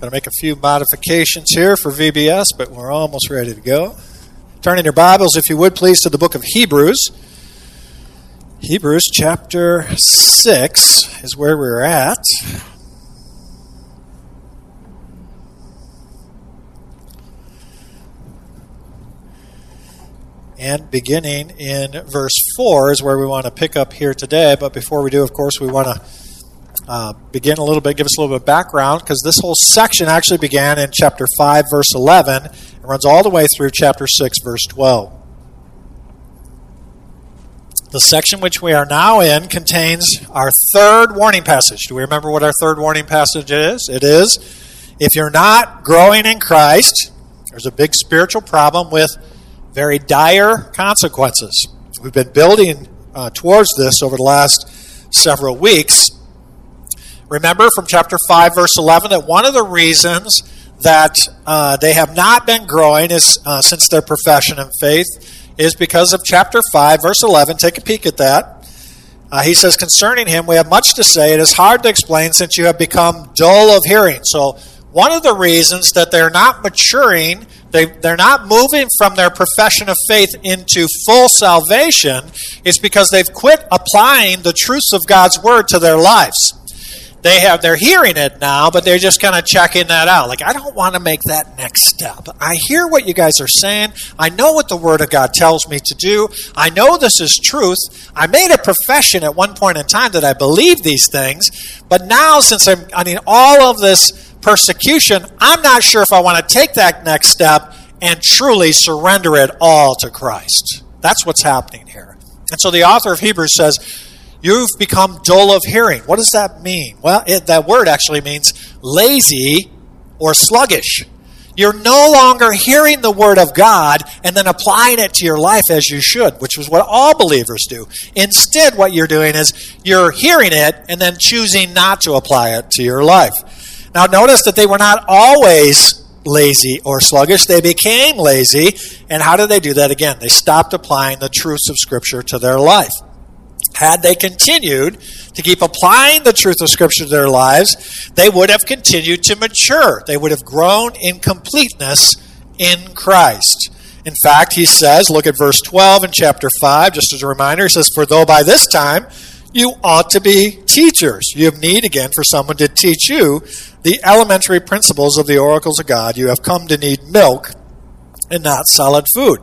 Got to make a few modifications here for VBS, but we're almost ready to go. Turn in your Bibles, if you would, please, to the book of Hebrews. Hebrews chapter 6 is where we're at. And beginning in verse 4 is where we want to pick up here today. But before we do, of course, we want to uh, begin a little bit, give us a little bit of background, because this whole section actually began in chapter 5, verse 11, and runs all the way through chapter 6, verse 12. The section which we are now in contains our third warning passage. Do we remember what our third warning passage is? It is if you're not growing in Christ, there's a big spiritual problem with very dire consequences. We've been building uh, towards this over the last several weeks. Remember from chapter 5, verse 11, that one of the reasons that uh, they have not been growing is uh, since their profession of faith is because of chapter 5, verse 11. Take a peek at that. Uh, he says, Concerning him, we have much to say. It is hard to explain since you have become dull of hearing. So, one of the reasons that they're not maturing, they, they're not moving from their profession of faith into full salvation, is because they've quit applying the truths of God's word to their lives they have they're hearing it now but they're just kind of checking that out. Like i don't want to make that next step. I hear what you guys are saying. I know what the word of god tells me to do. I know this is truth. I made a profession at one point in time that i believe these things but now since i'm i mean all of this persecution i'm not sure if i want to take that next step and truly surrender it all to christ. That's what's happening here. And so the author of hebrews says You've become dull of hearing. What does that mean? Well, it, that word actually means lazy or sluggish. You're no longer hearing the Word of God and then applying it to your life as you should, which is what all believers do. Instead, what you're doing is you're hearing it and then choosing not to apply it to your life. Now, notice that they were not always lazy or sluggish. They became lazy. And how did they do that again? They stopped applying the truths of Scripture to their life had they continued to keep applying the truth of Scripture to their lives, they would have continued to mature. They would have grown in completeness in Christ. In fact, he says, look at verse 12 in chapter 5, just as a reminder. He says, For though by this time you ought to be teachers, you have need again for someone to teach you the elementary principles of the oracles of God. You have come to need milk and not solid food.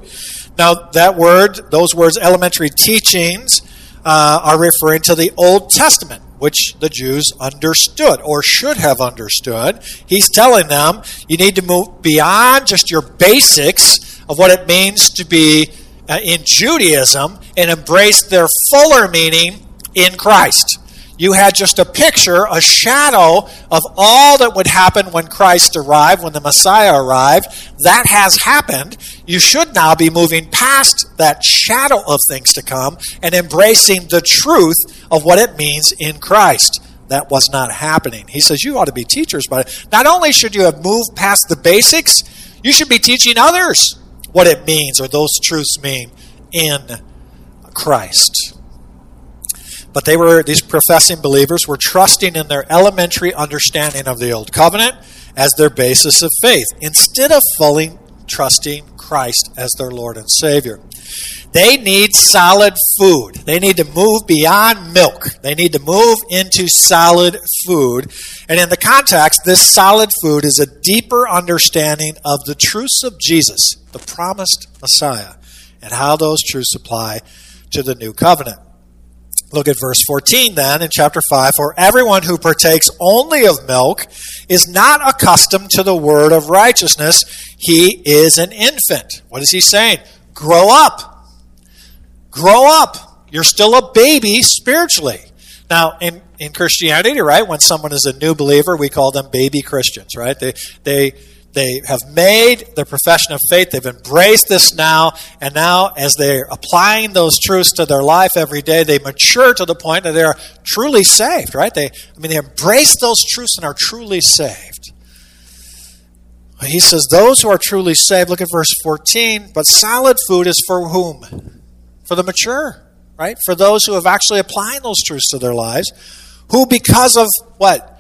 Now, that word, those words, elementary teachings, uh, are referring to the Old Testament, which the Jews understood or should have understood. He's telling them you need to move beyond just your basics of what it means to be uh, in Judaism and embrace their fuller meaning in Christ. You had just a picture, a shadow of all that would happen when Christ arrived, when the Messiah arrived. That has happened. You should now be moving past that shadow of things to come and embracing the truth of what it means in Christ. That was not happening. He says you ought to be teachers, but not only should you have moved past the basics, you should be teaching others what it means or those truths mean in Christ. But they were, these professing believers were trusting in their elementary understanding of the Old Covenant as their basis of faith, instead of fully trusting Christ as their Lord and Savior. They need solid food. They need to move beyond milk. They need to move into solid food. And in the context, this solid food is a deeper understanding of the truths of Jesus, the promised Messiah, and how those truths apply to the new covenant. Look at verse 14 then in chapter 5. For everyone who partakes only of milk is not accustomed to the word of righteousness. He is an infant. What is he saying? Grow up. Grow up. You're still a baby spiritually. Now, in, in Christianity, right, when someone is a new believer, we call them baby Christians, right? They, they, they have made their profession of faith. They've embraced this now. And now, as they're applying those truths to their life every day, they mature to the point that they're truly saved, right? They, I mean, they embrace those truths and are truly saved. He says, Those who are truly saved, look at verse 14, but solid food is for whom? For the mature, right? For those who have actually applied those truths to their lives, who because of what?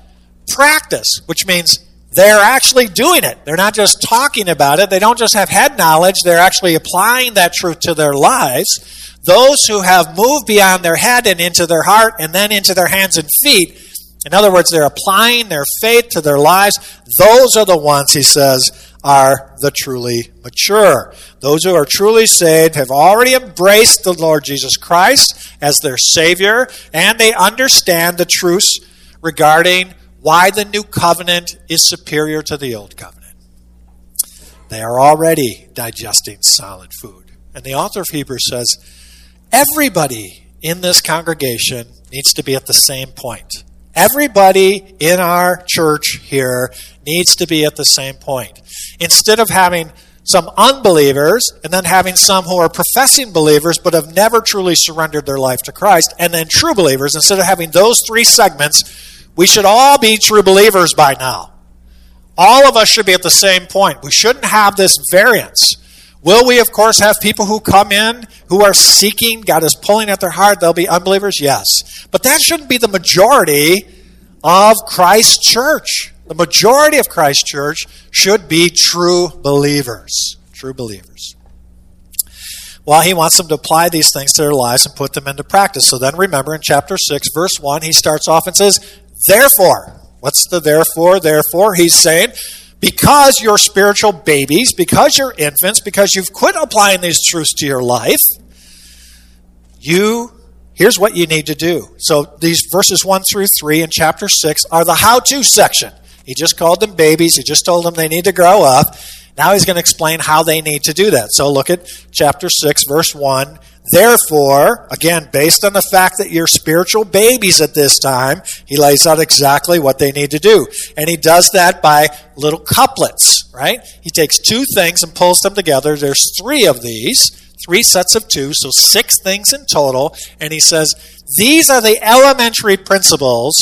Practice, which means they're actually doing it. They're not just talking about it. They don't just have head knowledge. They're actually applying that truth to their lives. Those who have moved beyond their head and into their heart and then into their hands and feet, in other words, they're applying their faith to their lives. Those are the ones, he says, are the truly mature. Those who are truly saved have already embraced the Lord Jesus Christ as their Savior, and they understand the truths regarding why the new covenant is superior to the old covenant. They are already digesting solid food. And the author of Hebrews says everybody in this congregation needs to be at the same point. Everybody in our church here needs to be at the same point. Instead of having some unbelievers and then having some who are professing believers but have never truly surrendered their life to Christ, and then true believers, instead of having those three segments, we should all be true believers by now. All of us should be at the same point. We shouldn't have this variance. Will we, of course, have people who come in who are seeking, God is pulling at their heart, they'll be unbelievers? Yes. But that shouldn't be the majority of Christ's church. The majority of Christ's church should be true believers. True believers. Well, he wants them to apply these things to their lives and put them into practice. So then remember in chapter 6, verse 1, he starts off and says, Therefore. What's the therefore? Therefore, he's saying, because you're spiritual babies, because you're infants, because you've quit applying these truths to your life, you here's what you need to do. So these verses 1 through 3 in chapter 6 are the how to section. He just called them babies, he just told them they need to grow up. Now he's going to explain how they need to do that. So look at chapter 6, verse 1. Therefore, again, based on the fact that you're spiritual babies at this time, he lays out exactly what they need to do. And he does that by little couplets, right? He takes two things and pulls them together. There's three of these, three sets of two, so six things in total. And he says, these are the elementary principles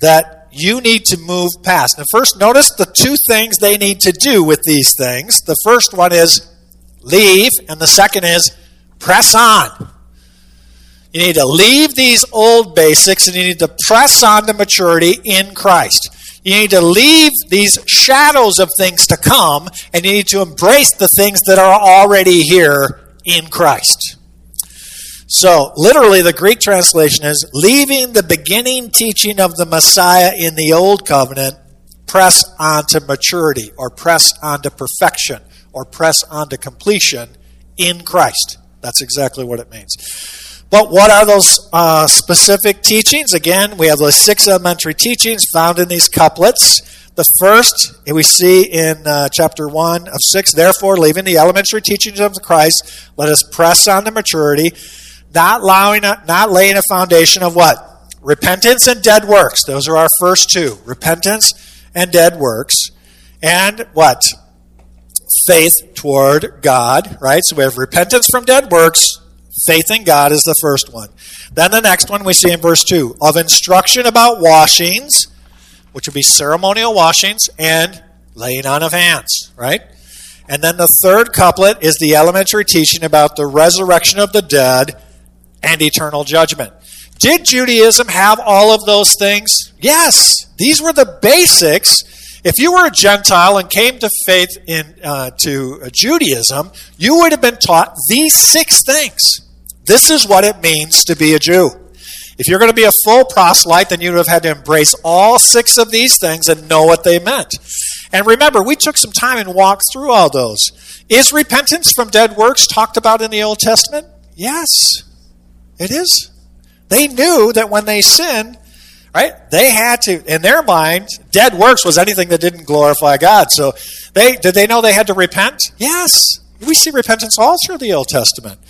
that you need to move past. Now, first, notice the two things they need to do with these things. The first one is leave, and the second is press on. You need to leave these old basics and you need to press on to maturity in Christ. You need to leave these shadows of things to come and you need to embrace the things that are already here in Christ. So, literally, the Greek translation is leaving the beginning teaching of the Messiah in the Old Covenant, press on to maturity, or press on to perfection, or press on to completion in Christ. That's exactly what it means. But what are those uh, specific teachings? Again, we have those six elementary teachings found in these couplets. The first we see in uh, chapter 1 of 6 Therefore, leaving the elementary teachings of Christ, let us press on to maturity, not, allowing a, not laying a foundation of what? Repentance and dead works. Those are our first two repentance and dead works. And what? faith toward God, right? So we have repentance from dead works. Faith in God is the first one. Then the next one we see in verse 2 of instruction about washings, which would be ceremonial washings, and laying on of hands, right? And then the third couplet is the elementary teaching about the resurrection of the dead and eternal judgment. Did Judaism have all of those things? Yes. These were the basics if you were a Gentile and came to faith in uh, to Judaism, you would have been taught these six things. This is what it means to be a Jew. If you're going to be a full proselyte, then you would have had to embrace all six of these things and know what they meant. And remember, we took some time and walked through all those. Is repentance from dead works talked about in the Old Testament? Yes, it is. They knew that when they sinned, right? They had to, in their mind, dead works was anything that didn't glorify God. So they did they know they had to repent? Yes. We see repentance all through the Old Testament.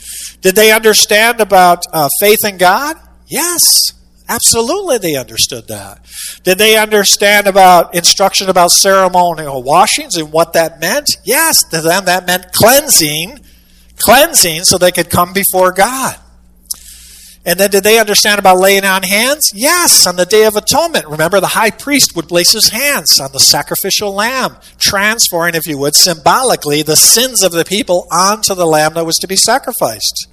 Did they understand about uh, faith in God? Yes. Absolutely, they understood that. Did they understand about instruction about ceremonial washings and what that meant? Yes, to them that meant cleansing, cleansing so they could come before God. And then did they understand about laying on hands? Yes, on the Day of Atonement. Remember, the high priest would place his hands on the sacrificial lamb, transferring, if you would, symbolically the sins of the people onto the lamb that was to be sacrificed.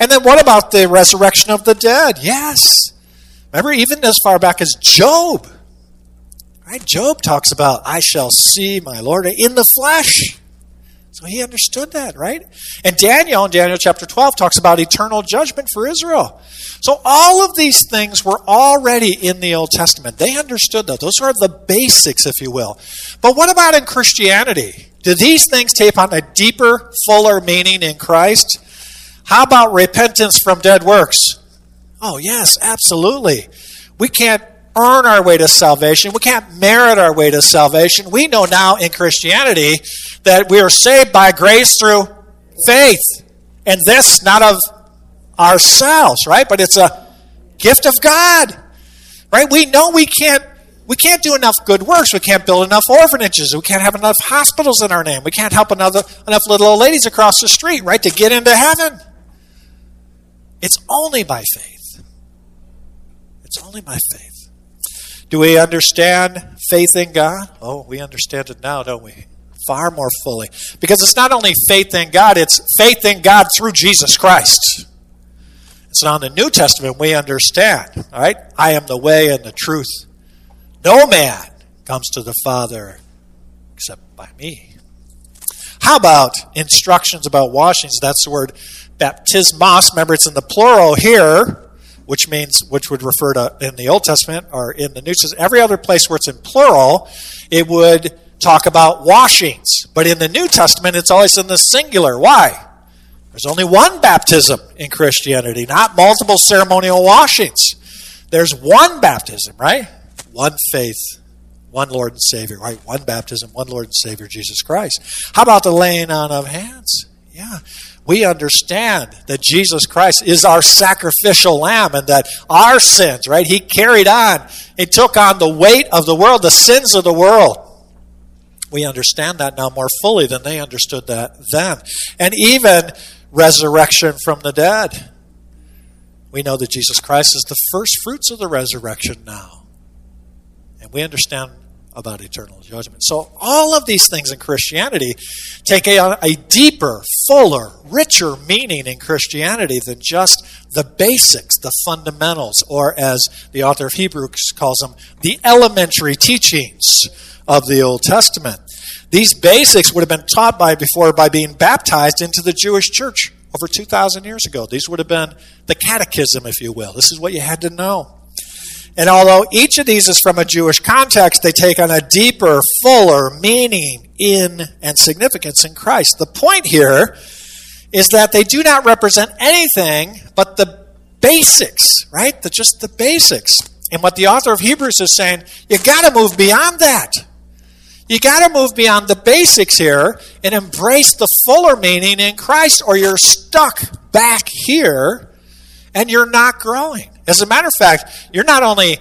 And then what about the resurrection of the dead? Yes. Remember, even as far back as Job, Right? Job talks about, I shall see my Lord in the flesh. So he understood that, right? And Daniel in Daniel chapter 12 talks about eternal judgment for Israel. So all of these things were already in the Old Testament. They understood that. Those are the basics, if you will. But what about in Christianity? Do these things take on a deeper, fuller meaning in Christ? How about repentance from dead works? Oh, yes, absolutely. We can't earn our way to salvation. We can't merit our way to salvation. We know now in Christianity that we are saved by grace through faith. And this not of ourselves, right? But it's a gift of God. Right? We know we can't we can't do enough good works. We can't build enough orphanages. We can't have enough hospitals in our name. We can't help another, enough little old ladies across the street, right, to get into heaven. It's only by faith. It's only by faith. Do we understand faith in God? Oh, we understand it now, don't we? Far more fully. Because it's not only faith in God, it's faith in God through Jesus Christ. So now in the New Testament, we understand, all right? I am the way and the truth. No man comes to the Father except by me. How about instructions about washings? That's the word baptismos. Remember, it's in the plural here, which means, which would refer to in the Old Testament or in the New Testament. Every other place where it's in plural, it would talk about washings. But in the New Testament, it's always in the singular. Why? There's only one baptism in Christianity, not multiple ceremonial washings. There's one baptism, right? One faith, one Lord and Savior, right? One baptism, one Lord and Savior, Jesus Christ. How about the laying on of hands? Yeah. We understand that Jesus Christ is our sacrificial lamb and that our sins, right? He carried on, He took on the weight of the world, the sins of the world. We understand that now more fully than they understood that then. And even resurrection from the dead. We know that Jesus Christ is the first fruits of the resurrection now. And we understand about eternal judgment. So, all of these things in Christianity take a, a, deeper, fuller, richer meaning in Christianity than just the basics, the fundamentals, or as the author of Hebrews calls them, the elementary teachings of the Old Testament. These basics would have been taught by before by being baptized into the Jewish church over 2,000 years ago. These would have been the catechism, if you will. This is what you had to know. And although each of these is from a Jewish context, they take on a deeper, fuller meaning in and significance in Christ. The point here is that they do not represent anything but the basics, right? The, just the basics. And what the author of Hebrews is saying, you got to move beyond that. You got to move beyond the basics here and embrace the fuller meaning in Christ, or you're stuck back here and you're not growing. As a matter of fact, you're not only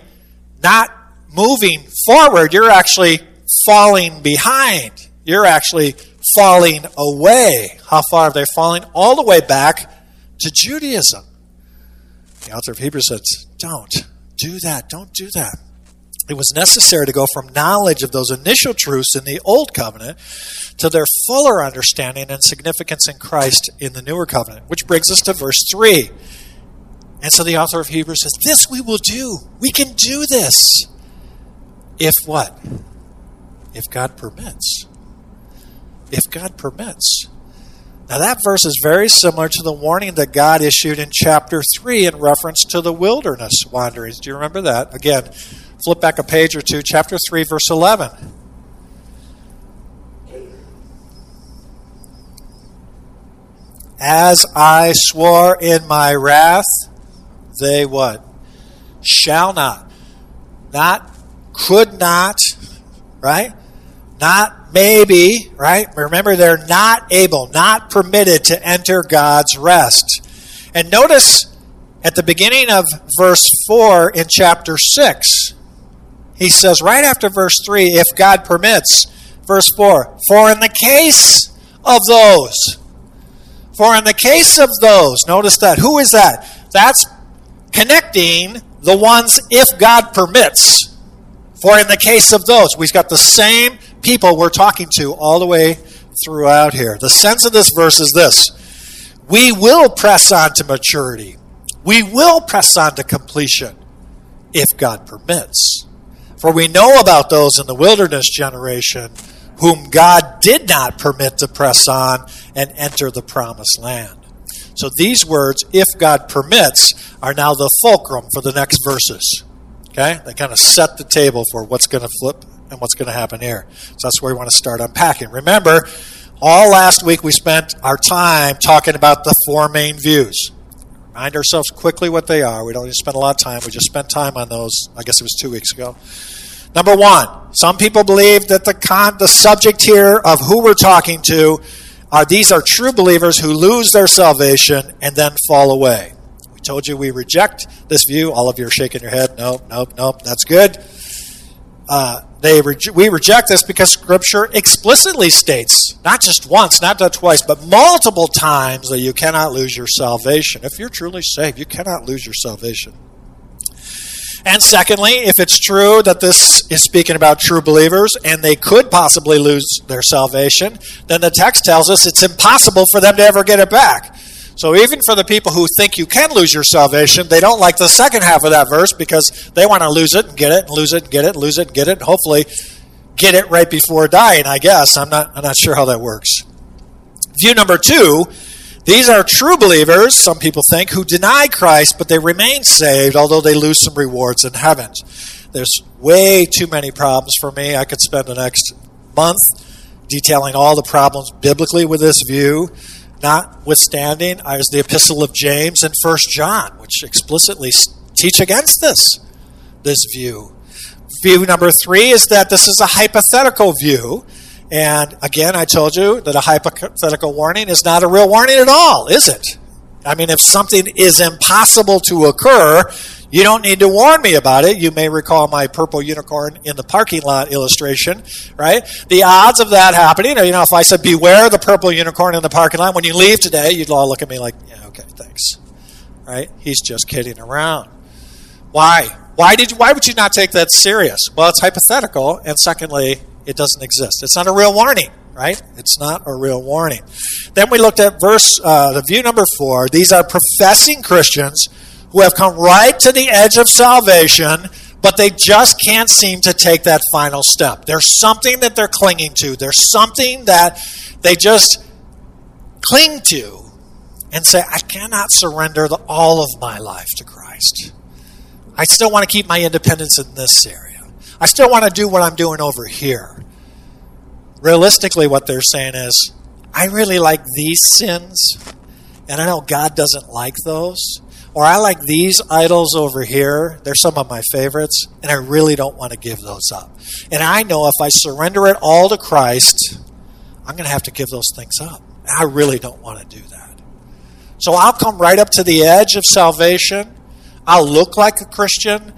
not moving forward, you're actually falling behind. You're actually falling away. How far are they falling? All the way back to Judaism. The author of Hebrews says, Don't do that. Don't do that it was necessary to go from knowledge of those initial truths in the Old Covenant to their fuller understanding and significance in Christ in the Newer Covenant. Which brings us to verse 3. And so the author of Hebrews says, This we will do. We can do this. If what? If God permits. If God permits. Now, that verse is very similar to the warning that God issued in chapter 3 in reference to the wilderness wanderings. Do you remember that? Again, Flip back a page or two, chapter 3, verse 11. As I swore in my wrath, they what? Shall not. Not could not, right? Not maybe, right? Remember, they're not able, not permitted to enter God's rest. And notice at the beginning of verse 4 in chapter 6, he says right after verse 3, if God permits, verse 4, for in the case of those, for in the case of those, notice that. Who is that? That's connecting the ones if God permits. For in the case of those, we've got the same people we're talking to all the way throughout here. The sense of this verse is this we will press on to maturity, we will press on to completion if God permits. For we know about those in the wilderness generation whom God did not permit to press on and enter the promised land. So these words, if God permits, are now the fulcrum for the next verses. Okay? They kind of set the table for what's going to flip and what's going to happen here. So that's where we want to start unpacking. Remember, all last week we spent our time talking about the four main views. Remind ourselves quickly what they are. We don't need to spend a lot of time. We just spent time on those, I guess it was two weeks ago. Number one, some people believe that the, con- the subject here of who we're talking to are these are true believers who lose their salvation and then fall away. Told you we reject this view. All of you are shaking your head. Nope, nope, nope. That's good. Uh, they we reject this because Scripture explicitly states, not just once, not twice, but multiple times, that you cannot lose your salvation. If you're truly saved, you cannot lose your salvation. And secondly, if it's true that this is speaking about true believers and they could possibly lose their salvation, then the text tells us it's impossible for them to ever get it back. So even for the people who think you can lose your salvation, they don't like the second half of that verse because they want to lose it and get it and lose it and get it and lose it and get it and hopefully get it right before dying, I guess. I'm not I'm not sure how that works. View number 2 these are true believers, some people think, who deny Christ, but they remain saved, although they lose some rewards in heaven. There's way too many problems for me. I could spend the next month detailing all the problems biblically with this view. Notwithstanding, there's the Epistle of James and First John, which explicitly teach against this, this view. View number three is that this is a hypothetical view and again, I told you that a hypothetical warning is not a real warning at all, is it? I mean, if something is impossible to occur, you don't need to warn me about it. You may recall my purple unicorn in the parking lot illustration, right? The odds of that happening, you know, if I said, beware the purple unicorn in the parking lot, when you leave today, you'd all look at me like, yeah, okay, thanks. Right? He's just kidding around. Why? Why did you, why would you not take that serious? Well, it's hypothetical, and secondly, it doesn't exist. It's not a real warning, right? It's not a real warning. Then we looked at verse, uh, the view number four. These are professing Christians who have come right to the edge of salvation, but they just can't seem to take that final step. There's something that they're clinging to. There's something that they just cling to and say, I cannot surrender the, all of my life to Christ. I still want to keep my independence in this area. I still want to do what I'm doing over here. Realistically, what they're saying is, I really like these sins, and I know God doesn't like those. Or I like these idols over here. They're some of my favorites, and I really don't want to give those up. And I know if I surrender it all to Christ, I'm going to have to give those things up. And I really don't want to do that. So I'll come right up to the edge of salvation. I'll look like a Christian.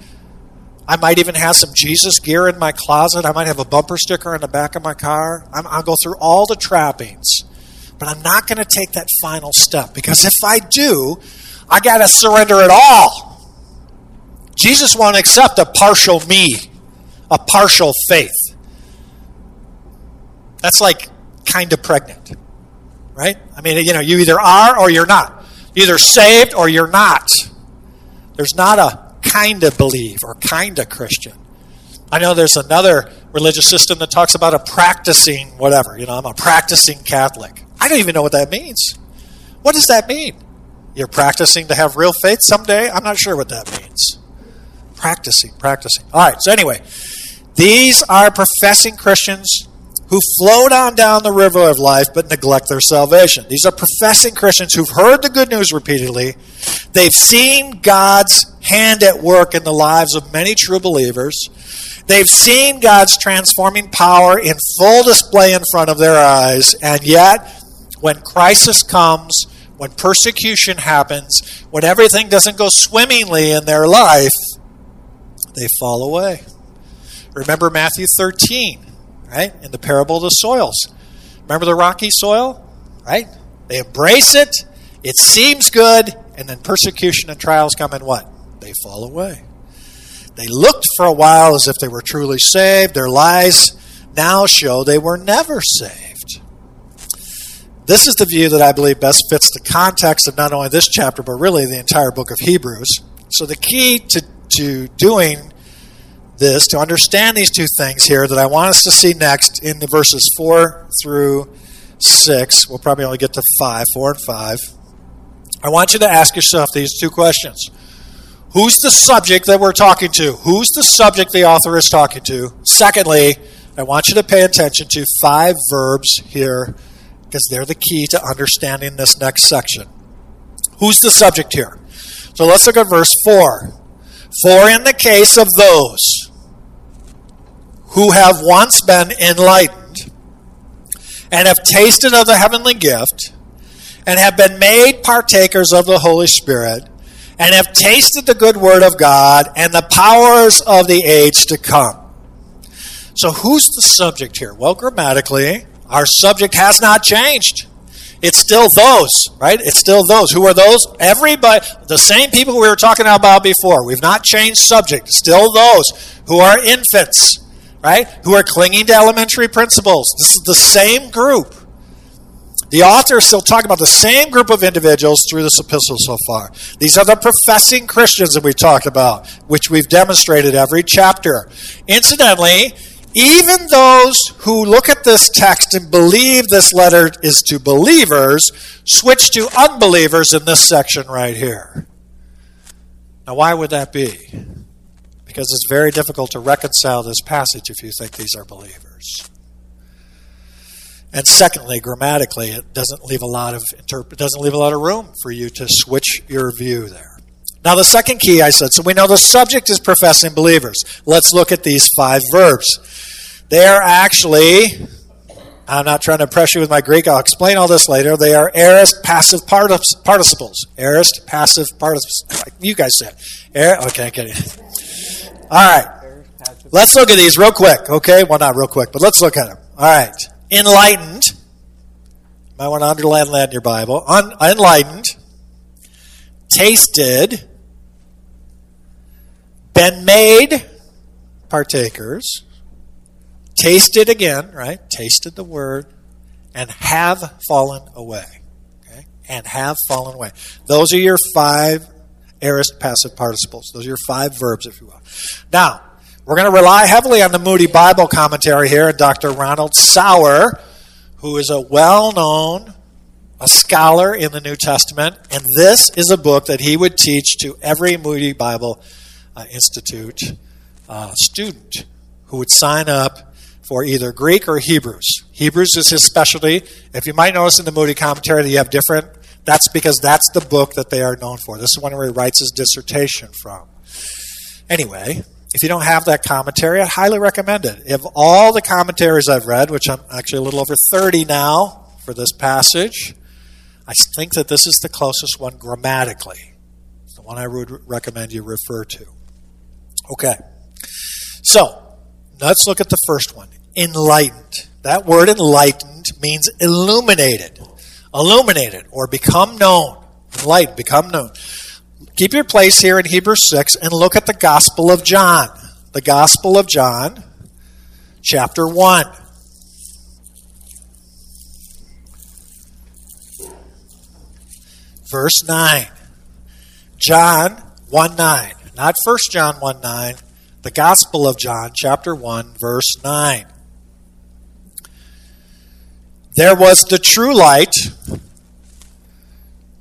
I might even have some Jesus gear in my closet. I might have a bumper sticker in the back of my car. i will go through all the trappings. But I'm not going to take that final step because if I do, I got to surrender it all. Jesus won't accept a partial me, a partial faith. That's like kind of pregnant, right? I mean, you know, you either are or you're not. You're either saved or you're not. There's not a kind of believe or kind of Christian. I know there's another religious system that talks about a practicing whatever. You know, I'm a practicing Catholic. I don't even know what that means. What does that mean? You're practicing to have real faith someday? I'm not sure what that means. Practicing, practicing. All right, so anyway, these are professing Christians who float on down the river of life but neglect their salvation. These are professing Christians who've heard the good news repeatedly. They've seen God's hand at work in the lives of many true believers. They've seen God's transforming power in full display in front of their eyes, and yet, when crisis comes, when persecution happens, when everything doesn't go swimmingly in their life, they fall away. Remember Matthew 13 right? In the parable of the soils. Remember the rocky soil? Right? They embrace it, it seems good, and then persecution and trials come and what? They fall away. They looked for a while as if they were truly saved. Their lives now show they were never saved. This is the view that I believe best fits the context of not only this chapter, but really the entire book of Hebrews. So the key to, to doing this, to understand these two things here that I want us to see next in the verses 4 through 6, we'll probably only get to 5, 4 and 5. I want you to ask yourself these two questions. Who's the subject that we're talking to? Who's the subject the author is talking to? Secondly, I want you to pay attention to five verbs here because they're the key to understanding this next section. Who's the subject here? So let's look at verse 4. For in the case of those who have once been enlightened and have tasted of the heavenly gift and have been made partakers of the Holy Spirit and have tasted the good word of God and the powers of the age to come. So, who's the subject here? Well, grammatically, our subject has not changed. It's still those, right? It's still those. Who are those? Everybody, the same people we were talking about before. We've not changed subject. Still those who are infants, right? Who are clinging to elementary principles. This is the same group. The author is still talking about the same group of individuals through this epistle so far. These are the professing Christians that we've talked about, which we've demonstrated every chapter. Incidentally, even those who look at this text and believe this letter is to believers switch to unbelievers in this section right here. Now, why would that be? Because it's very difficult to reconcile this passage if you think these are believers. And secondly, grammatically, it doesn't leave a lot of interp- doesn't leave a lot of room for you to switch your view there. Now, the second key I said, so we know the subject is professing believers. Let's look at these five verbs. They are actually, I'm not trying to pressure you with my Greek, I'll explain all this later. They are aorist passive participles. Aorist passive participles. You guys said. Air, okay, okay. All right. Let's look at these real quick, okay? Well, not real quick, but let's look at them. All right. Enlightened. Might want to underline that in your Bible. Un- enlightened. Tasted. Been made partakers tasted again, right? Tasted the word, and have fallen away. Okay? And have fallen away. Those are your five aorist passive participles. Those are your five verbs, if you will. Now, we're going to rely heavily on the Moody Bible commentary here, and Dr. Ronald Sauer, who is a well known a scholar in the New Testament, and this is a book that he would teach to every Moody Bible uh, Institute uh, student who would sign up for either Greek or Hebrews. Hebrews is his specialty. If you might notice in the Moody commentary that you have different, that's because that's the book that they are known for. This is one where he writes his dissertation from. Anyway, if you don't have that commentary, I highly recommend it. Of all the commentaries I've read, which I'm actually a little over 30 now for this passage, I think that this is the closest one grammatically. It's the one I would recommend you refer to. Okay. So, let's look at the first one enlightened. That word enlightened means illuminated, illuminated, or become known. Enlightened, become known. Keep your place here in Hebrews 6 and look at the Gospel of John. The Gospel of John, chapter 1. Verse 9. John 1 9. Not 1 John 1 9. The Gospel of John, chapter 1, verse 9. There was the true light,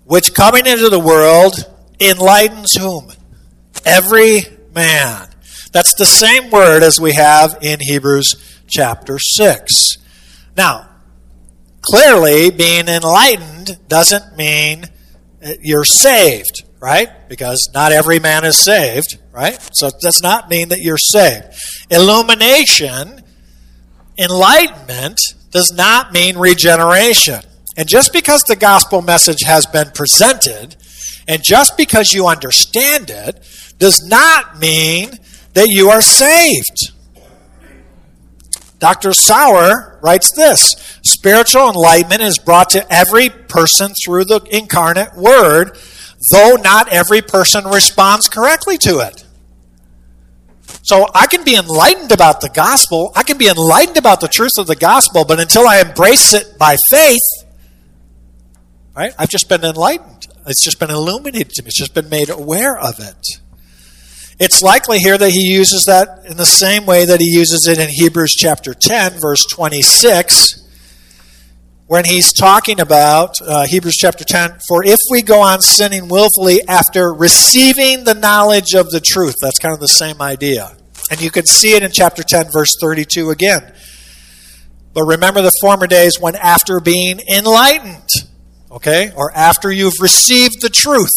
which coming into the world enlightens whom? Every man. That's the same word as we have in Hebrews chapter 6. Now, clearly, being enlightened doesn't mean you're saved, right? Because not every man is saved, right? So it does not mean that you're saved. Illumination, enlightenment, does not mean regeneration. And just because the gospel message has been presented, and just because you understand it, does not mean that you are saved. Dr. Sauer writes this Spiritual enlightenment is brought to every person through the incarnate word, though not every person responds correctly to it. So I can be enlightened about the gospel. I can be enlightened about the truth of the gospel, but until I embrace it by faith, right? I've just been enlightened. It's just been illuminated to me. It's just been made aware of it. It's likely here that he uses that in the same way that he uses it in Hebrews chapter 10, verse 26, when he's talking about uh, Hebrews chapter 10 For if we go on sinning willfully after receiving the knowledge of the truth, that's kind of the same idea. And you can see it in chapter 10, verse 32 again. But remember the former days when, after being enlightened, okay, or after you've received the truth,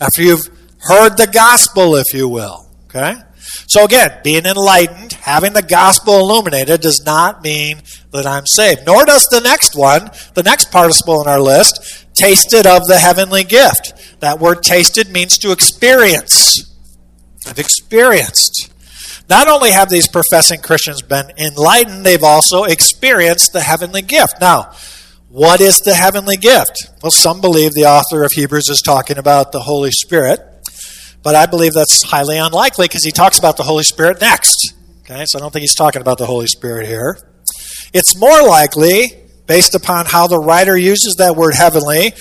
after you've heard the gospel, if you will, okay? So again, being enlightened, having the gospel illuminated, does not mean that I'm saved. Nor does the next one, the next participle in our list, tasted of the heavenly gift. That word tasted means to experience. I've experienced. Not only have these professing Christians been enlightened, they've also experienced the heavenly gift. Now, what is the heavenly gift? Well, some believe the author of Hebrews is talking about the Holy Spirit, but I believe that's highly unlikely because he talks about the Holy Spirit next. Okay, so I don't think he's talking about the Holy Spirit here. It's more likely, based upon how the writer uses that word heavenly,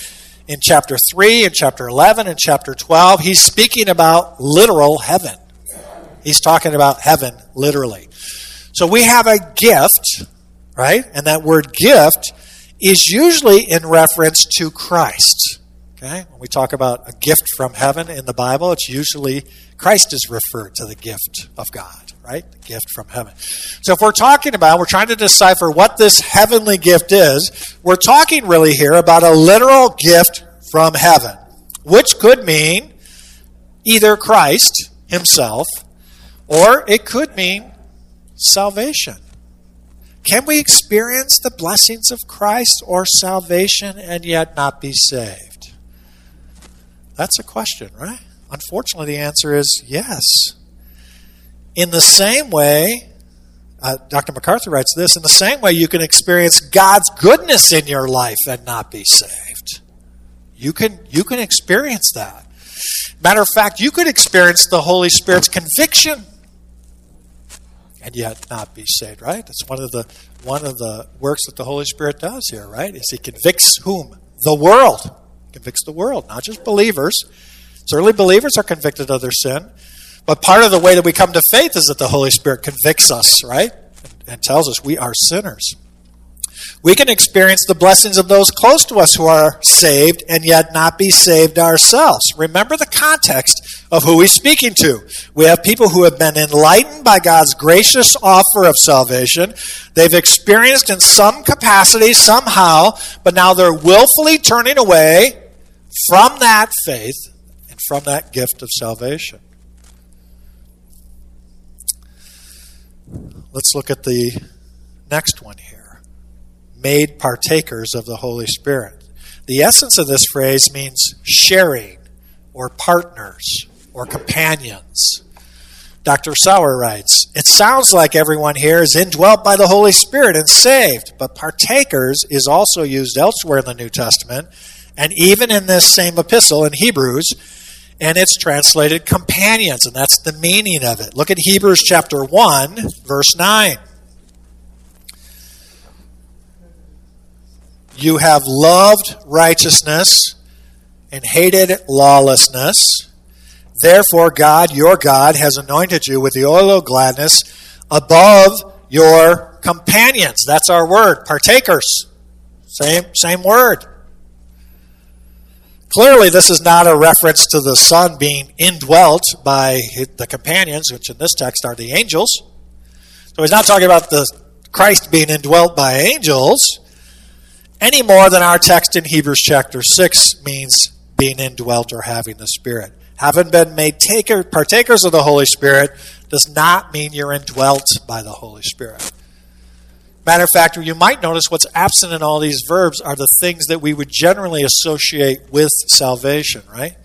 in chapter 3, in chapter 11, in chapter 12, he's speaking about literal heaven. He's talking about heaven literally. So we have a gift, right? And that word gift is usually in reference to Christ. Okay? When we talk about a gift from heaven in the Bible, it's usually Christ is referred to the gift of God, right? The gift from heaven. So if we're talking about, we're trying to decipher what this heavenly gift is, we're talking really here about a literal gift from heaven, which could mean either Christ himself or it could mean salvation. Can we experience the blessings of Christ or salvation and yet not be saved? That's a question, right? Unfortunately, the answer is yes. In the same way, uh, Dr. MacArthur writes this in the same way, you can experience God's goodness in your life and not be saved. You can, you can experience that. Matter of fact, you could experience the Holy Spirit's conviction and yet not be saved, right? That's one of the one of the works that the Holy Spirit does here, right? Is he convicts whom? The world. Convicts the world, not just believers. Certainly believers are convicted of their sin. But part of the way that we come to faith is that the Holy Spirit convicts us, right? And tells us we are sinners. We can experience the blessings of those close to us who are saved and yet not be saved ourselves. Remember the context of who he's speaking to. We have people who have been enlightened by God's gracious offer of salvation. They've experienced in some capacity, somehow, but now they're willfully turning away from that faith and from that gift of salvation. Let's look at the next one here made partakers of the Holy Spirit. The essence of this phrase means sharing, or partners, or companions. Dr. Sauer writes It sounds like everyone here is indwelt by the Holy Spirit and saved, but partakers is also used elsewhere in the New Testament, and even in this same epistle in Hebrews, and it's translated companions, and that's the meaning of it. Look at Hebrews chapter 1, verse 9. You have loved righteousness and hated lawlessness. Therefore, God, your God, has anointed you with the oil of gladness above your companions. That's our word, partakers. Same, same word. Clearly, this is not a reference to the Son being indwelt by the companions, which in this text are the angels. So he's not talking about the Christ being indwelt by angels any more than our text in Hebrews chapter 6 means being indwelt or having the Spirit. Having been made taker, partakers of the Holy Spirit does not mean you're indwelt by the Holy Spirit. Matter of fact, you might notice what's absent in all these verbs are the things that we would generally associate with salvation, right?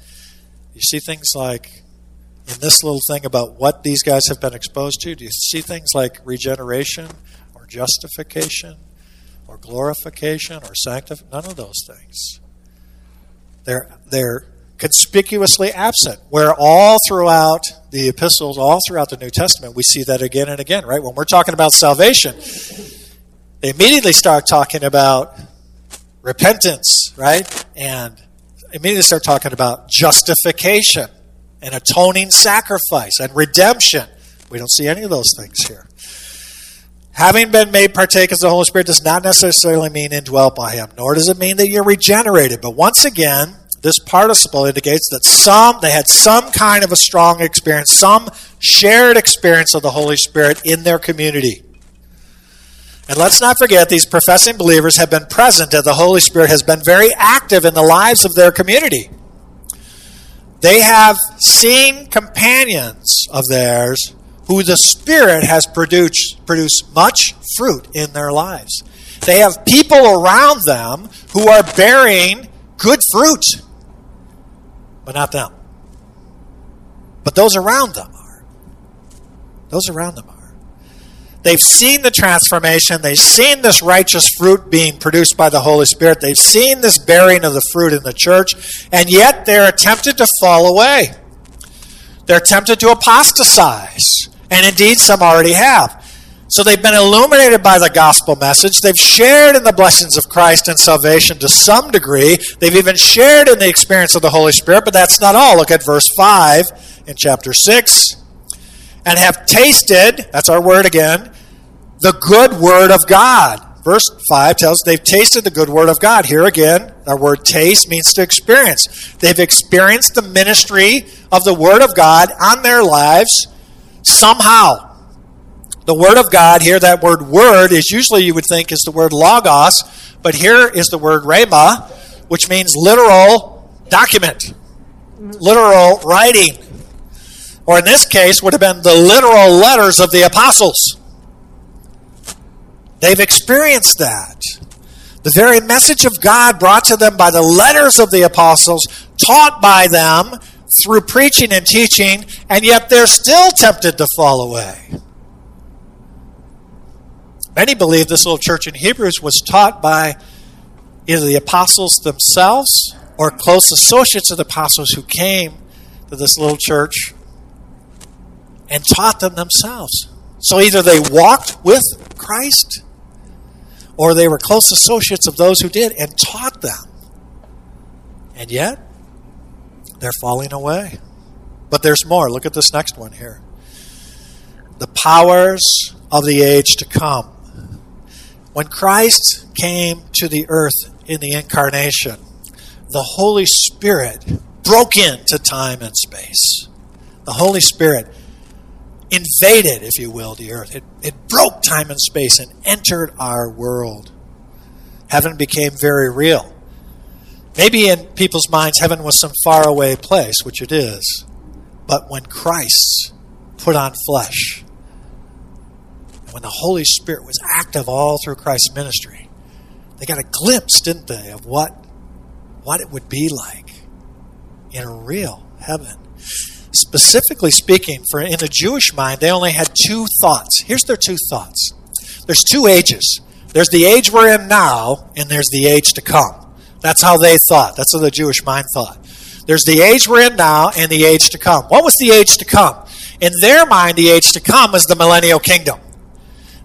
You see things like in this little thing about what these guys have been exposed to. Do you see things like regeneration or justification or glorification or sanctification. None of those things. They're, they're conspicuously absent. Where all throughout the epistles, all throughout the New Testament, we see that again and again, right? When we're talking about salvation, they immediately start talking about repentance, right? And immediately start talking about justification and atoning sacrifice and redemption. We don't see any of those things here. Having been made partakers of the Holy Spirit does not necessarily mean indwelt by Him, nor does it mean that you're regenerated. But once again, this participle indicates that some they had some kind of a strong experience, some shared experience of the Holy Spirit in their community. And let's not forget, these professing believers have been present and the Holy Spirit has been very active in the lives of their community. They have seen companions of theirs who the Spirit has produced, produced much fruit in their lives. They have people around them who are bearing good fruit, but not them. But those around them are. Those around them are. They've seen the transformation. They've seen this righteous fruit being produced by the Holy Spirit. They've seen this bearing of the fruit in the church, and yet they're tempted to fall away. They're tempted to apostatize. And indeed, some already have. So they've been illuminated by the gospel message. They've shared in the blessings of Christ and salvation to some degree. They've even shared in the experience of the Holy Spirit, but that's not all. Look at verse 5 in chapter 6. And have tasted, that's our word again, the good word of God. Verse 5 tells they've tasted the good word of God. Here again, our word taste means to experience. They've experienced the ministry of the word of God on their lives somehow. The Word of God here, that word word is usually you would think is the word logos, but here is the word rhema, which means literal document, literal writing. Or in this case, would have been the literal letters of the apostles. They've experienced that. The very message of God brought to them by the letters of the apostles, taught by them, through preaching and teaching, and yet they're still tempted to fall away. Many believe this little church in Hebrews was taught by either the apostles themselves or close associates of the apostles who came to this little church and taught them themselves. So either they walked with Christ or they were close associates of those who did and taught them. And yet, they're falling away. But there's more. Look at this next one here. The powers of the age to come. When Christ came to the earth in the incarnation, the Holy Spirit broke into time and space. The Holy Spirit invaded, if you will, the earth. It, it broke time and space and entered our world. Heaven became very real. Maybe in people's minds, heaven was some faraway place, which it is. But when Christ put on flesh, when the Holy Spirit was active all through Christ's ministry, they got a glimpse, didn't they, of what, what it would be like in a real heaven. Specifically speaking, for in the Jewish mind, they only had two thoughts. Here's their two thoughts. There's two ages. There's the age we're in now, and there's the age to come. That's how they thought. That's how the Jewish mind thought. There's the age we're in now and the age to come. What was the age to come? In their mind, the age to come is the millennial kingdom.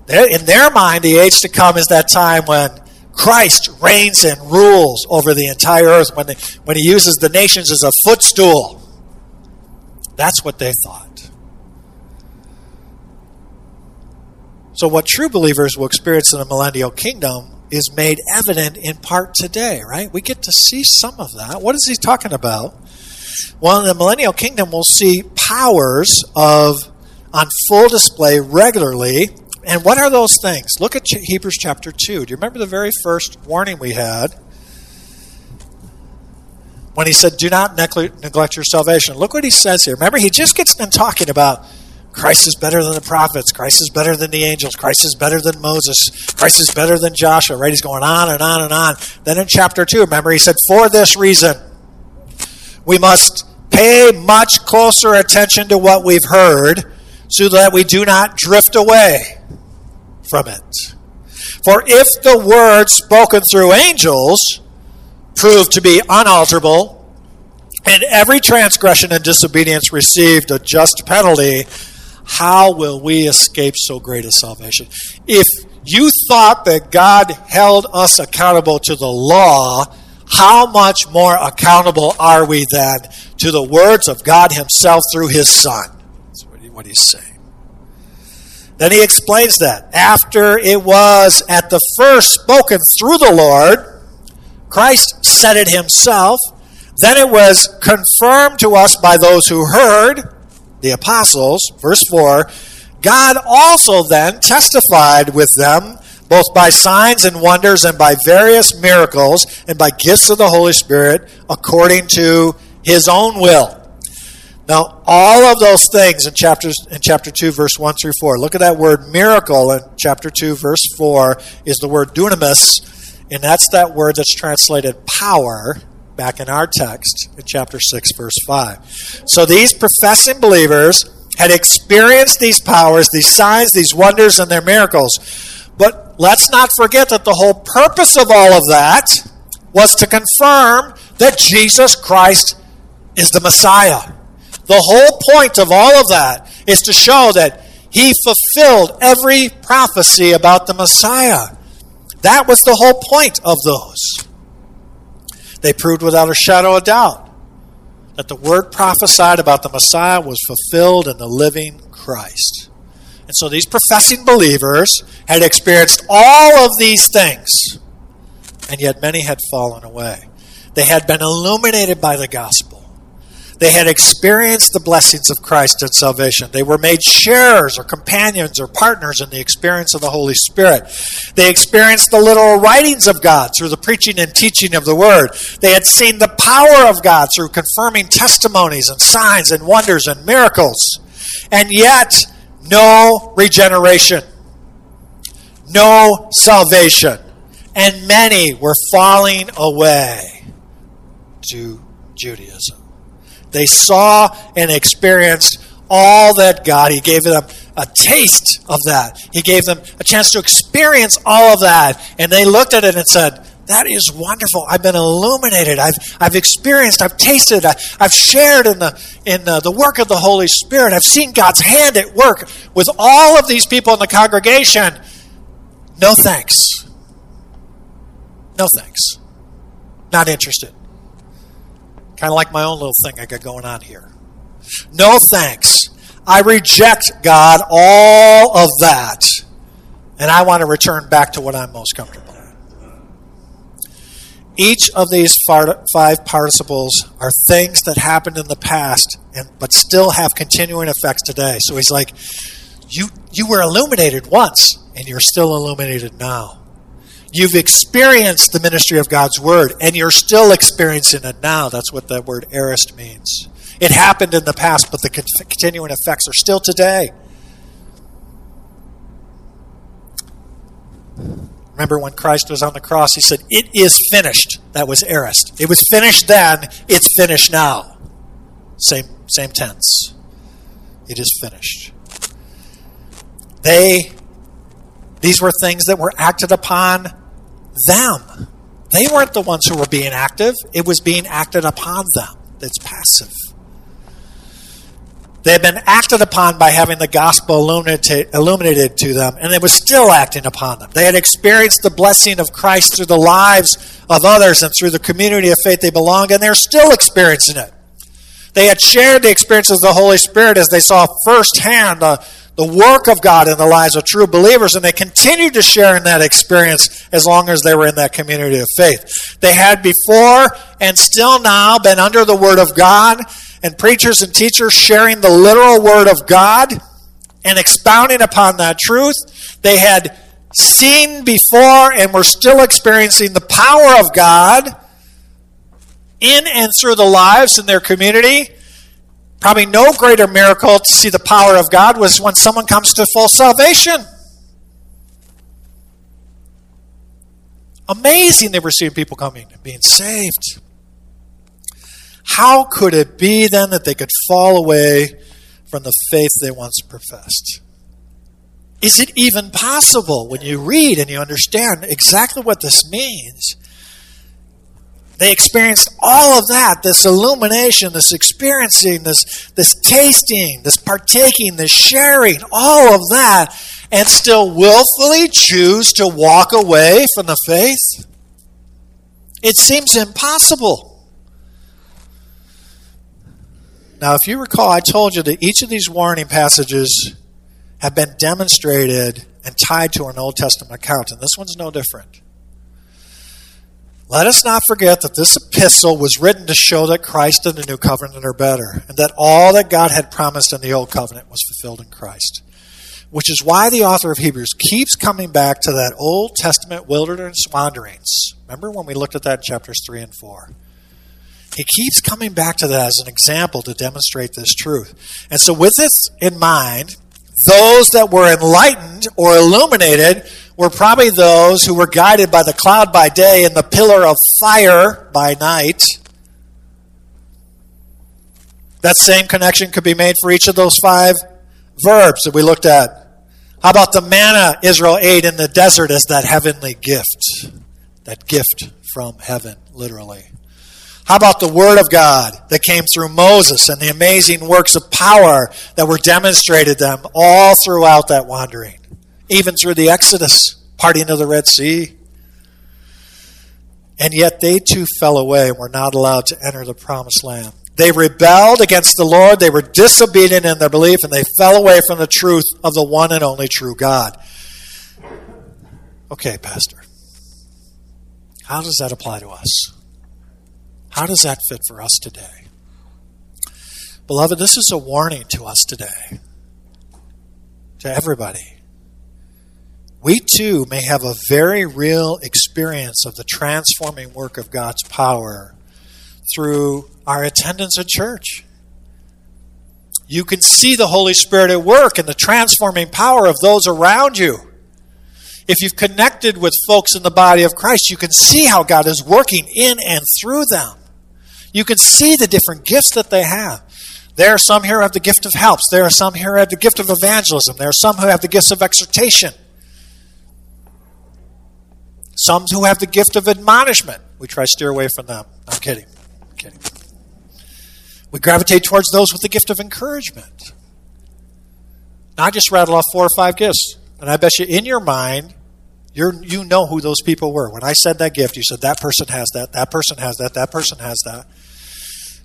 In their mind, the age to come is that time when Christ reigns and rules over the entire earth, when, they, when he uses the nations as a footstool. That's what they thought. So, what true believers will experience in the millennial kingdom is made evident in part today, right? We get to see some of that. What is he talking about? Well, in the millennial kingdom, we'll see powers of on full display regularly. And what are those things? Look at Hebrews chapter 2. Do you remember the very first warning we had? When he said, Do not neglect your salvation. Look what he says here. Remember, he just gets done talking about Christ is better than the prophets. Christ is better than the angels. Christ is better than Moses. Christ is better than Joshua, right? He's going on and on and on. Then in chapter 2, remember, he said, For this reason, we must pay much closer attention to what we've heard so that we do not drift away from it. For if the word spoken through angels proved to be unalterable, and every transgression and disobedience received a just penalty, how will we escape so great a salvation? If you thought that God held us accountable to the law, how much more accountable are we then to the words of God Himself through His Son? That's what he's saying. Then he explains that. After it was at the first spoken through the Lord, Christ said it Himself. Then it was confirmed to us by those who heard, the apostles, verse 4. God also then testified with them both by signs and wonders and by various miracles and by gifts of the Holy Spirit according to his own will. Now, all of those things in chapters in chapter 2 verse 1 through 4. Look at that word miracle in chapter 2 verse 4 is the word dunamis and that's that word that's translated power back in our text in chapter 6 verse 5. So these professing believers had experienced these powers, these signs, these wonders and their miracles. But let's not forget that the whole purpose of all of that was to confirm that Jesus Christ is the Messiah. The whole point of all of that is to show that he fulfilled every prophecy about the Messiah. That was the whole point of those. They proved without a shadow of doubt that the word prophesied about the Messiah was fulfilled in the living Christ. And so these professing believers had experienced all of these things, and yet many had fallen away. They had been illuminated by the gospel. They had experienced the blessings of Christ and salvation. They were made sharers or companions or partners in the experience of the Holy Spirit. They experienced the literal writings of God through the preaching and teaching of the Word. They had seen the power of God through confirming testimonies and signs and wonders and miracles. And yet, no regeneration, no salvation, and many were falling away to Judaism. They saw and experienced all that God, He gave them a taste of that. He gave them a chance to experience all of that, and they looked at it and said, that is wonderful. I've been illuminated. I've, I've experienced, I've tasted, I, have shared in, the, in the, the work of the Holy Spirit. I've seen God's hand at work with all of these people in the congregation. No thanks. No thanks. Not interested. Kind of like my own little thing I got going on here. No thanks. I reject God, all of that. And I want to return back to what I'm most comfortable each of these five participles are things that happened in the past, and but still have continuing effects today. So he's like, you you were illuminated once, and you're still illuminated now. You've experienced the ministry of God's word, and you're still experiencing it now. That's what that word aorist means. It happened in the past, but the continuing effects are still today. Remember when Christ was on the cross, he said, It is finished. That was aorist. It was finished then, it's finished now. Same, same tense. It is finished. They, these were things that were acted upon them. They weren't the ones who were being active, it was being acted upon them. That's passive. They had been acted upon by having the gospel illuminated, to them, and it was still acting upon them. They had experienced the blessing of Christ through the lives of others and through the community of faith they belonged, and they're still experiencing it. They had shared the experience of the Holy Spirit as they saw firsthand the, the work of God in the lives of true believers, and they continued to share in that experience as long as they were in that community of faith. They had before and still now been under the Word of God and preachers and teachers sharing the literal word of God and expounding upon that truth. They had seen before and were still experiencing the power of God in and through the lives in their community. Probably no greater miracle to see the power of God was when someone comes to full salvation. Amazing they were seeing people coming and being saved. How could it be then that they could fall away from the faith they once professed? Is it even possible when you read and you understand exactly what this means? They experienced all of that, this illumination, this experiencing, this, this tasting, this partaking, this sharing, all of that, and still willfully choose to walk away from the faith? It seems impossible. Now, if you recall, I told you that each of these warning passages have been demonstrated and tied to an Old Testament account, and this one's no different. Let us not forget that this epistle was written to show that Christ and the new covenant are better, and that all that God had promised in the old covenant was fulfilled in Christ. Which is why the author of Hebrews keeps coming back to that Old Testament wilderness wanderings. Remember when we looked at that in chapters 3 and 4? He keeps coming back to that as an example to demonstrate this truth. And so, with this in mind, those that were enlightened or illuminated were probably those who were guided by the cloud by day and the pillar of fire by night. That same connection could be made for each of those five verbs that we looked at. How about the manna Israel ate in the desert as that heavenly gift? That gift from heaven, literally. How about the Word of God that came through Moses and the amazing works of power that were demonstrated them all throughout that wandering, even through the Exodus, parting of the Red Sea? And yet they too fell away and were not allowed to enter the promised land. They rebelled against the Lord, they were disobedient in their belief, and they fell away from the truth of the one and only true God. Okay, Pastor. How does that apply to us? How does that fit for us today? Beloved, this is a warning to us today, to everybody. We too may have a very real experience of the transforming work of God's power through our attendance at church. You can see the Holy Spirit at work and the transforming power of those around you. If you've connected with folks in the body of Christ, you can see how God is working in and through them. You can see the different gifts that they have. There are some here who have the gift of helps. There are some here who have the gift of evangelism. There are some who have the gifts of exhortation. Some who have the gift of admonishment. We try to steer away from them. I'm kidding. I'm kidding. We gravitate towards those with the gift of encouragement. Now, I just rattle off four or five gifts. And I bet you in your mind, you know who those people were. When I said that gift, you said, that person has that, that person has that, that person has that.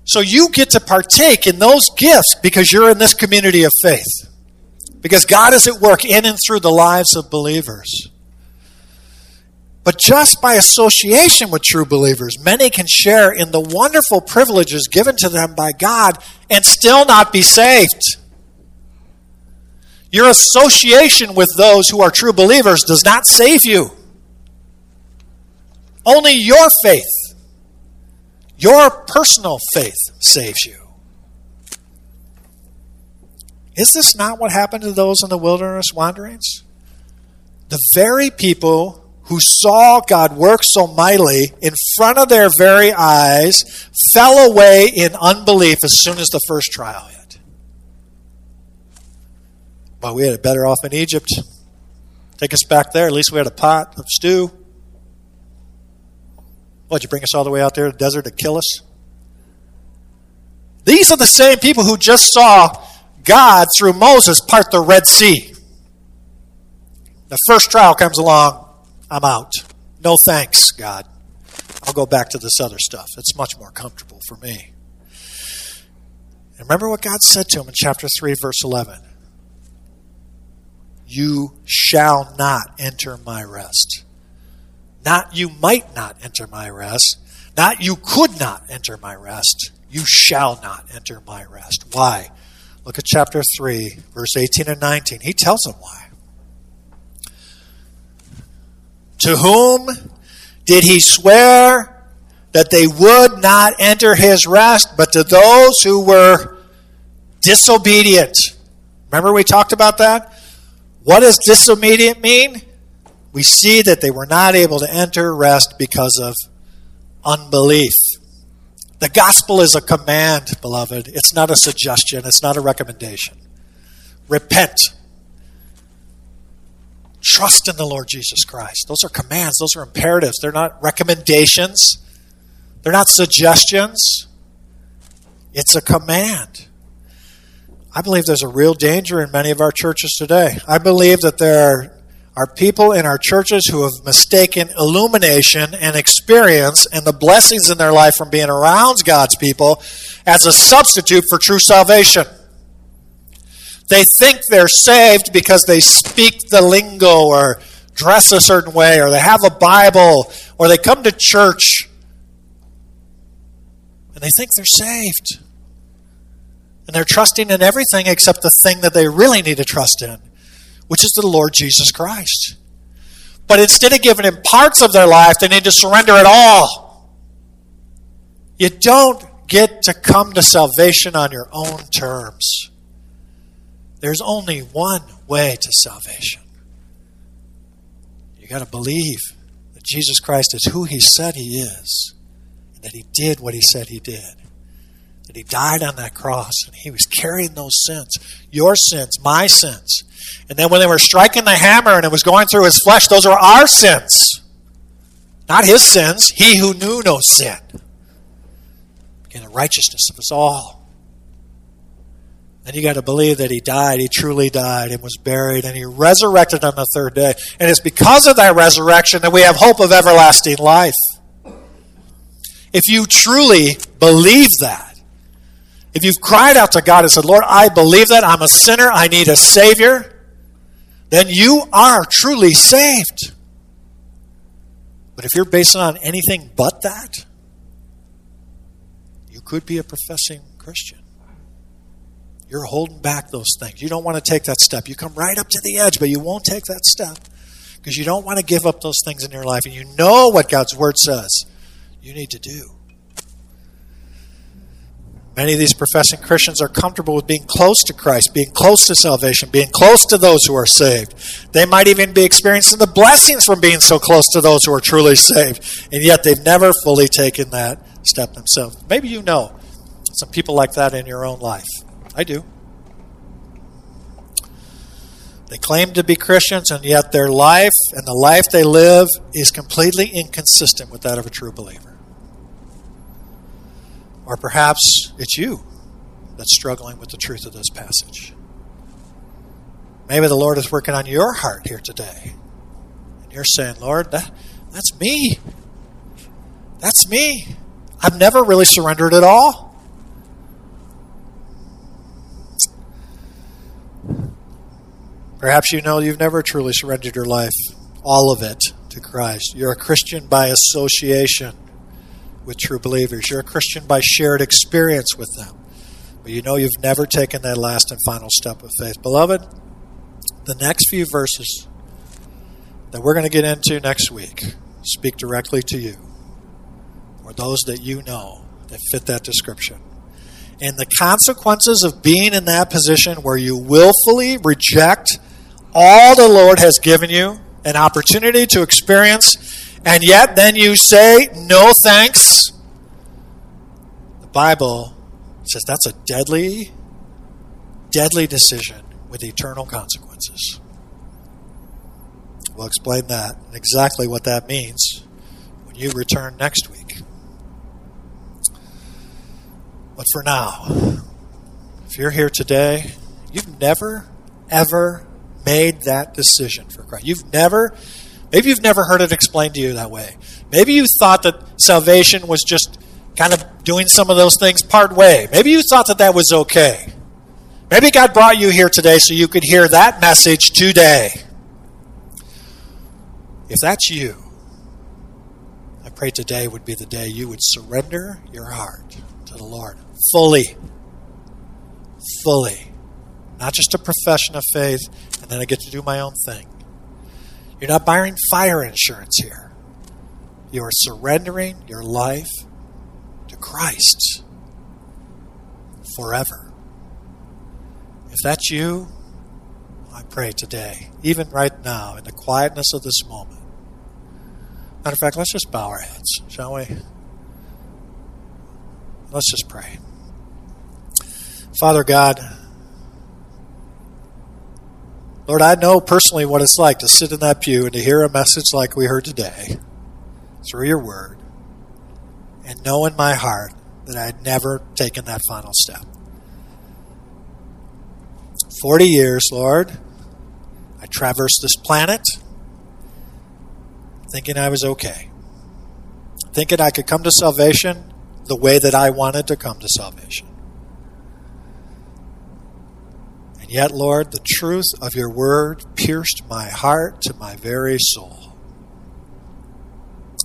So you get to partake in those gifts because you're in this community of faith. Because God is at work in and through the lives of believers. But just by association with true believers, many can share in the wonderful privileges given to them by God and still not be saved. Your association with those who are true believers does not save you. Only your faith your personal faith saves you. Is this not what happened to those in the wilderness wanderings? The very people who saw God work so mightily in front of their very eyes fell away in unbelief as soon as the first trial hit. Well, we had it better off in Egypt. Take us back there. At least we had a pot of stew. What, you bring us all the way out there to the desert to kill us? These are the same people who just saw God through Moses part the Red Sea. The first trial comes along, I'm out. No thanks, God. I'll go back to this other stuff. It's much more comfortable for me. And remember what God said to him in chapter 3, verse 11 You shall not enter my rest. Not you might not enter my rest. Not you could not enter my rest. You shall not enter my rest. Why? Look at chapter 3, verse 18 and 19. He tells them why. To whom did he swear that they would not enter his rest, but to those who were disobedient? Remember we talked about that? What does disobedient mean? we see that they were not able to enter rest because of unbelief. The gospel is a command, beloved. It's not a suggestion, it's not a recommendation. Repent. Trust in the Lord Jesus Christ. Those are commands, those are imperatives. They're not recommendations, they're not suggestions. It's a command. I believe there's a real danger in many of our churches today. I believe that there are people in our churches who have mistaken illumination and experience and the blessings in their life from being around God's people as a substitute for true salvation. They think they're saved because they speak the lingo or dress a certain way or they have a Bible or they come to church and they think they're saved. And they're trusting in everything except the thing that they really need to trust in, which is the Lord Jesus Christ. But instead of giving him parts of their life, they need to surrender it all. You don't get to come to salvation on your own terms. There's only one way to salvation. You got to believe that Jesus Christ is who he said he is, and that he did what he said he did. That he died on that cross, and he was carrying those sins your sins, my sins. And then when they were striking the hammer and it was going through his flesh, those are our sins. Not his sins, he who knew no sin. Became the righteousness of us all. Then you got to believe that he died, he truly died, and was buried, and he resurrected on the third day. And it's because of that resurrection that we have hope of everlasting life. If you truly believe that, if you've cried out to God and said, Lord, I believe that, I'm a sinner, I need a Savior, then you are truly saved. But if you're basing on anything but that, you could be a professing Christian. You're holding back those things. You don't want to take that step. You come right up to the edge, but you won't take that step because you don't want to give up those things in your life. And you know what God's Word says you need to do. Many of these professing Christians are comfortable with being close to Christ, being close to salvation, being close to those who are saved. They might even be experiencing the blessings from being so close to those who are truly saved, and yet they've never fully taken that step themselves. Maybe you know some people like that in your own life. I do. They claim to be Christians, and yet their life and the life they live is completely inconsistent with that of a true believer. Or perhaps it's you that's struggling with the truth of this passage. Maybe the Lord is working on your heart here today. And you're saying, Lord, that, that's me. That's me. I've never really surrendered at all. Perhaps you know you've never truly surrendered your life, all of it, to Christ. You're a Christian by association with true believers, you're a Christian by shared experience with them. But you know you've never taken that last and final step of faith. Beloved, the next few verses that we're going to get into next week speak directly to you or those that you know that fit that description. And the consequences of being in that position where you willfully reject all the Lord has given you, an opportunity to experience, and yet then you say, no thanks. The Bible says that's a deadly, deadly decision with eternal consequences. We'll explain that and exactly what that means when you return next week. But for now, if you're here today, you've never, ever made that decision for Christ. You've never, maybe you've never heard it explained to you that way. Maybe you thought that salvation was just kind of doing some of those things part way. Maybe you thought that that was okay. Maybe God brought you here today so you could hear that message today. If that's you, I pray today would be the day you would surrender your heart to the Lord fully. Fully. Not just a profession of faith, and then I get to do my own thing. You're not buying fire insurance here. You are surrendering your life to Christ forever. If that's you, I pray today, even right now, in the quietness of this moment. Matter of fact, let's just bow our heads, shall we? Let's just pray. Father God, Lord, I know personally what it's like to sit in that pew and to hear a message like we heard today through your word and know in my heart that I had never taken that final step. 40 years, Lord, I traversed this planet thinking I was okay, thinking I could come to salvation the way that I wanted to come to salvation. And yet, Lord, the truth of your word pierced my heart to my very soul.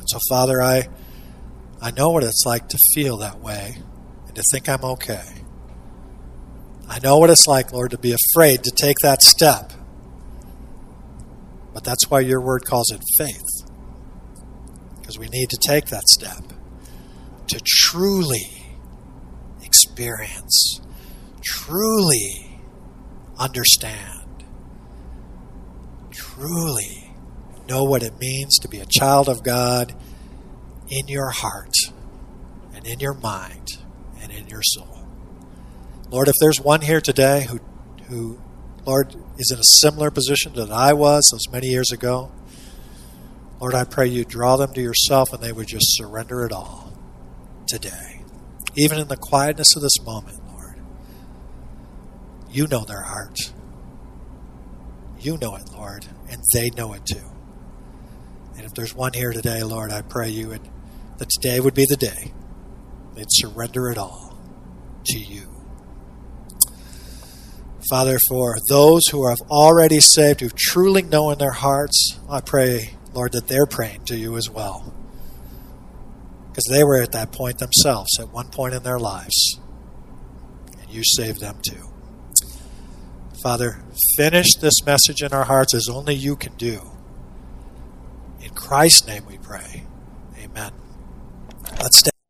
So, Father, I, I know what it's like to feel that way and to think I'm okay. I know what it's like, Lord, to be afraid to take that step. But that's why your word calls it faith. Because we need to take that step to truly experience, truly understand, truly know what it means to be a child of God in your heart and in your mind and in your soul. Lord, if there's one here today who, who, Lord, is in a similar position that I was those many years ago, Lord, I pray you draw them to yourself and they would just surrender it all today. Even in the quietness of this moment. You know their heart. You know it, Lord, and they know it too. And if there's one here today, Lord, I pray you would, that today would be the day they'd surrender it all to you. Father, for those who have already saved, who truly know in their hearts, I pray, Lord, that they're praying to you as well. Because they were at that point themselves, at one point in their lives. And you saved them too. Father, finish this message in our hearts as only you can do. In Christ's name we pray. Amen. Let's stay.